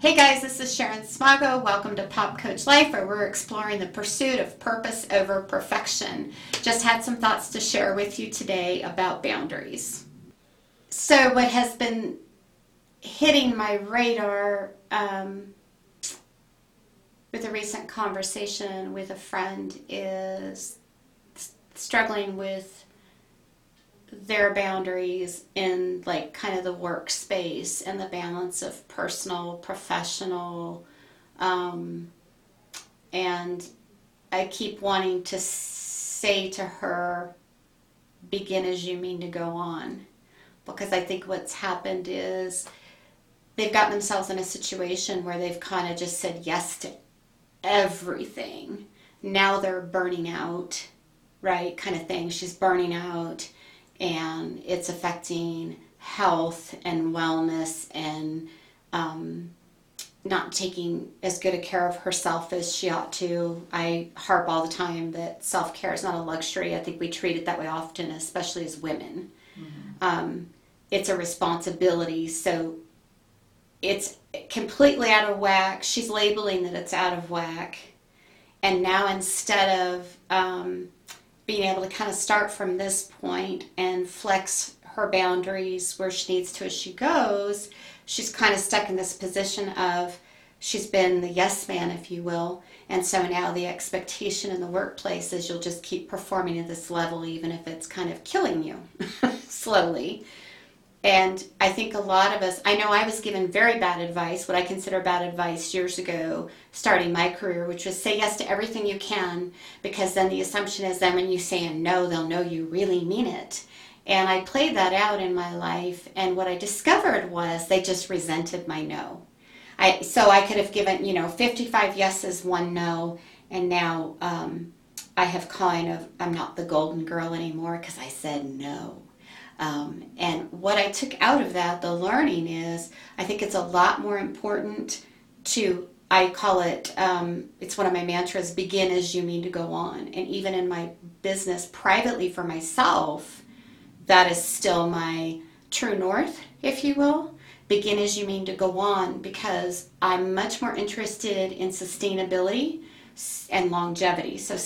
Hey guys, this is Sharon Smago. Welcome to Pop Coach Life, where we're exploring the pursuit of purpose over perfection. Just had some thoughts to share with you today about boundaries. So, what has been hitting my radar um, with a recent conversation with a friend is struggling with their boundaries in like kind of the workspace and the balance of personal professional um, and i keep wanting to say to her begin as you mean to go on. Because i think what's happened is they've gotten themselves in a situation where they've kind of just said yes to everything. Now they're burning out right kind of thing. She's burning out and it's affecting health and wellness and um, not taking as good a care of herself as she ought to. I harp all the time that self care is not a luxury. I think we treat it that way often, especially as women. Mm-hmm. Um, it's a responsibility. So it's completely out of whack. She's labeling that it's out of whack. And now instead of um, being able to kind of start from this point and flex her boundaries where she needs to as she goes, she's kind of stuck in this position of she's been the yes man, if you will. And so now the expectation in the workplace is you'll just keep performing at this level, even if it's kind of killing you slowly. And I think a lot of us, I know I was given very bad advice, what I consider bad advice years ago, starting my career, which was say yes to everything you can, because then the assumption is then when you say a no, they'll know you really mean it. And I played that out in my life, and what I discovered was they just resented my no. I, so I could have given, you know, 55 yeses, one no, and now um, I have kind of, I'm not the golden girl anymore because I said no. Um, and what I took out of that, the learning is, I think it's a lot more important to, I call it, um, it's one of my mantras, begin as you mean to go on. And even in my business privately for myself, that is still my true north, if you will. Begin as you mean to go on because I'm much more interested in sustainability and longevity. So,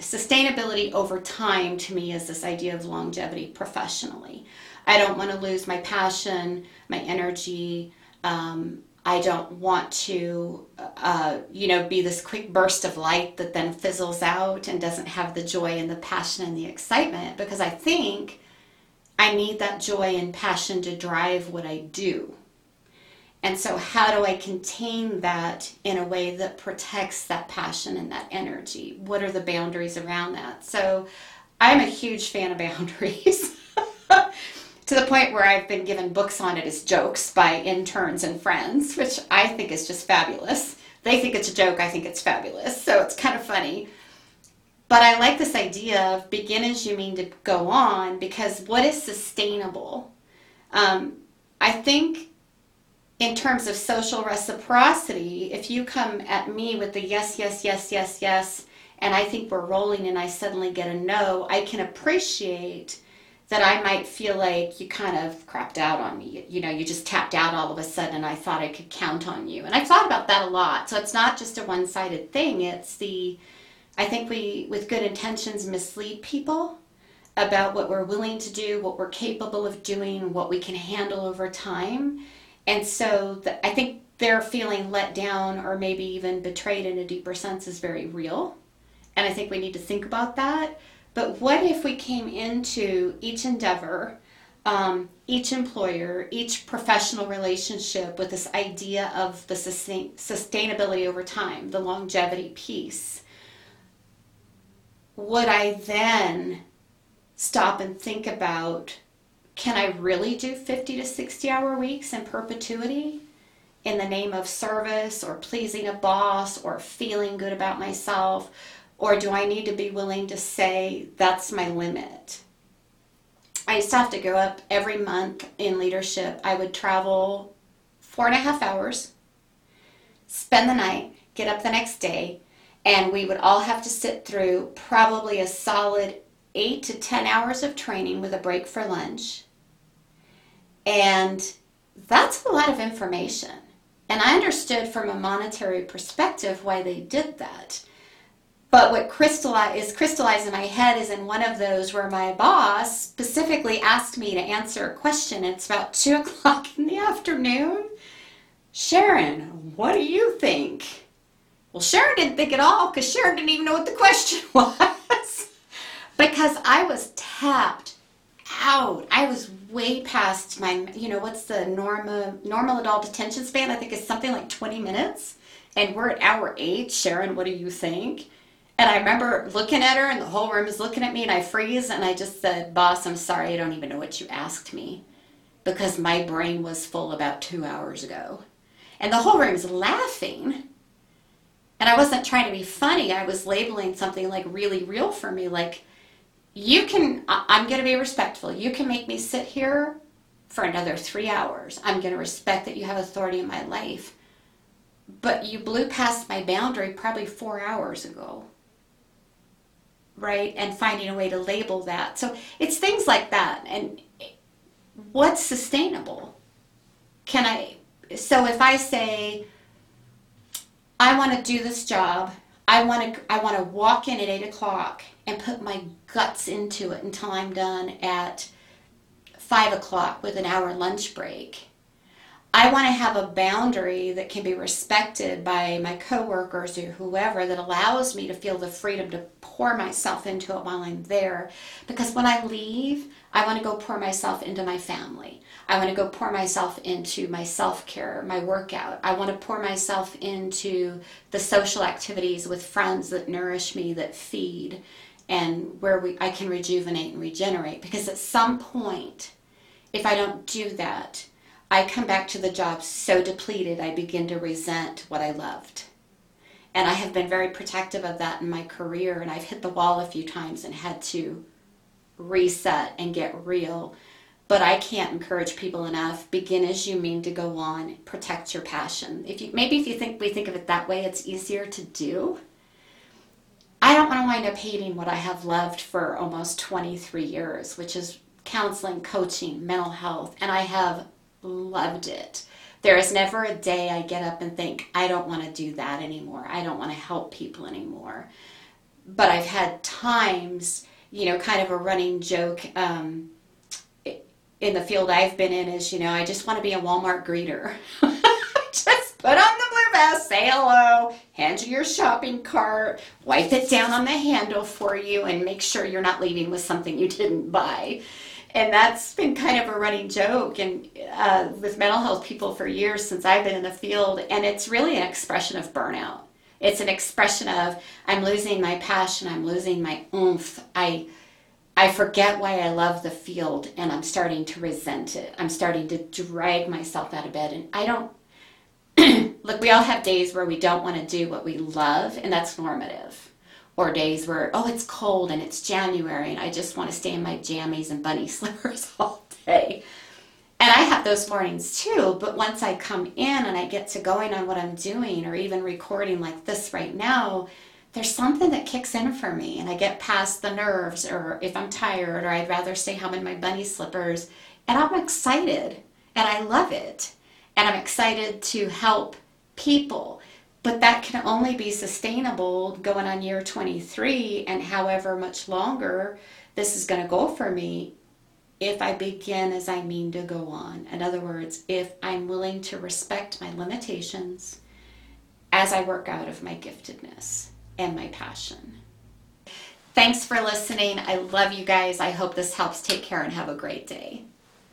sustainability over time to me is this idea of longevity professionally. I don't want to lose my passion, my energy. Um, I don't want to, uh, you know, be this quick burst of light that then fizzles out and doesn't have the joy and the passion and the excitement because I think I need that joy and passion to drive what I do. And so, how do I contain that in a way that protects that passion and that energy? What are the boundaries around that? So, I'm a huge fan of boundaries to the point where I've been given books on it as jokes by interns and friends, which I think is just fabulous. They think it's a joke, I think it's fabulous. So, it's kind of funny. But I like this idea of begin as you mean to go on because what is sustainable? Um, I think in terms of social reciprocity, if you come at me with the yes, yes, yes, yes, yes, and I think we're rolling and I suddenly get a no, I can appreciate that I might feel like you kind of crapped out on me. You know, you just tapped out all of a sudden and I thought I could count on you. And I've thought about that a lot. So it's not just a one sided thing, it's the, I think we, with good intentions, mislead people about what we're willing to do, what we're capable of doing, what we can handle over time and so the, I think their feeling let down or maybe even betrayed in a deeper sense is very real. And I think we need to think about that. But what if we came into each endeavor, um, each employer, each professional relationship with this idea of the sustain- sustainability over time, the longevity piece? Would I then stop and think about can I really do 50 to 60 hour weeks in perpetuity in the name of service or pleasing a boss or feeling good about myself? Or do I need to be willing to say that's my limit? I used to have to go up every month in leadership. I would travel four and a half hours, spend the night, get up the next day, and we would all have to sit through probably a solid eight to 10 hours of training with a break for lunch. And that's a lot of information. And I understood from a monetary perspective why they did that. But what crystallize, is crystallized in my head is in one of those where my boss specifically asked me to answer a question. It's about two o'clock in the afternoon. Sharon, what do you think? Well, Sharon didn't think at all because Sharon didn't even know what the question was. because I was tapped out. I was way past my, you know, what's the normal normal adult attention span? I think is something like 20 minutes. And we're at hour eight. Sharon, what do you think? And I remember looking at her, and the whole room is looking at me, and I freeze, and I just said, Boss, I'm sorry, I don't even know what you asked me because my brain was full about two hours ago. And the whole room's laughing. And I wasn't trying to be funny, I was labeling something like really real for me. Like, you can, I'm going to be respectful. You can make me sit here for another three hours. I'm going to respect that you have authority in my life. But you blew past my boundary probably four hours ago right? And finding a way to label that. So it's things like that. And what's sustainable? Can I, so if I say, I want to do this job, I want to, I want to walk in at eight o'clock and put my guts into it until I'm done at five o'clock with an hour lunch break I want to have a boundary that can be respected by my coworkers or whoever that allows me to feel the freedom to pour myself into it while I'm there. Because when I leave, I want to go pour myself into my family. I want to go pour myself into my self care, my workout. I want to pour myself into the social activities with friends that nourish me, that feed, and where we, I can rejuvenate and regenerate. Because at some point, if I don't do that, I come back to the job so depleted, I begin to resent what I loved. And I have been very protective of that in my career, and I've hit the wall a few times and had to reset and get real. But I can't encourage people enough. Begin as you mean to go on. Protect your passion. If you maybe if you think we think of it that way, it's easier to do. I don't want to wind up hating what I have loved for almost 23 years, which is counseling, coaching, mental health, and I have loved it. There is never a day I get up and think, I don't want to do that anymore. I don't want to help people anymore. But I've had times, you know, kind of a running joke um, in the field I've been in is, you know, I just want to be a Walmart greeter. just put on the blue vest, say hello, hand you your shopping cart, wipe it down on the handle for you, and make sure you're not leaving with something you didn't buy and that's been kind of a running joke and uh, with mental health people for years since I've been in the field, and it's really an expression of burnout. It's an expression of I'm losing my passion, I'm losing my oomph. I I forget why I love the field, and I'm starting to resent it. I'm starting to drag myself out of bed, and I don't. look, we all have days where we don't want to do what we love, and that's normative or days where oh it's cold and it's January and I just want to stay in my jammies and bunny slippers all day. And I have those mornings too, but once I come in and I get to going on what I'm doing or even recording like this right now, there's something that kicks in for me and I get past the nerves or if I'm tired or I'd rather stay home in my bunny slippers and I'm excited and I love it. And I'm excited to help people but that can only be sustainable going on year 23 and however much longer this is going to go for me if I begin as I mean to go on. In other words, if I'm willing to respect my limitations as I work out of my giftedness and my passion. Thanks for listening. I love you guys. I hope this helps. Take care and have a great day.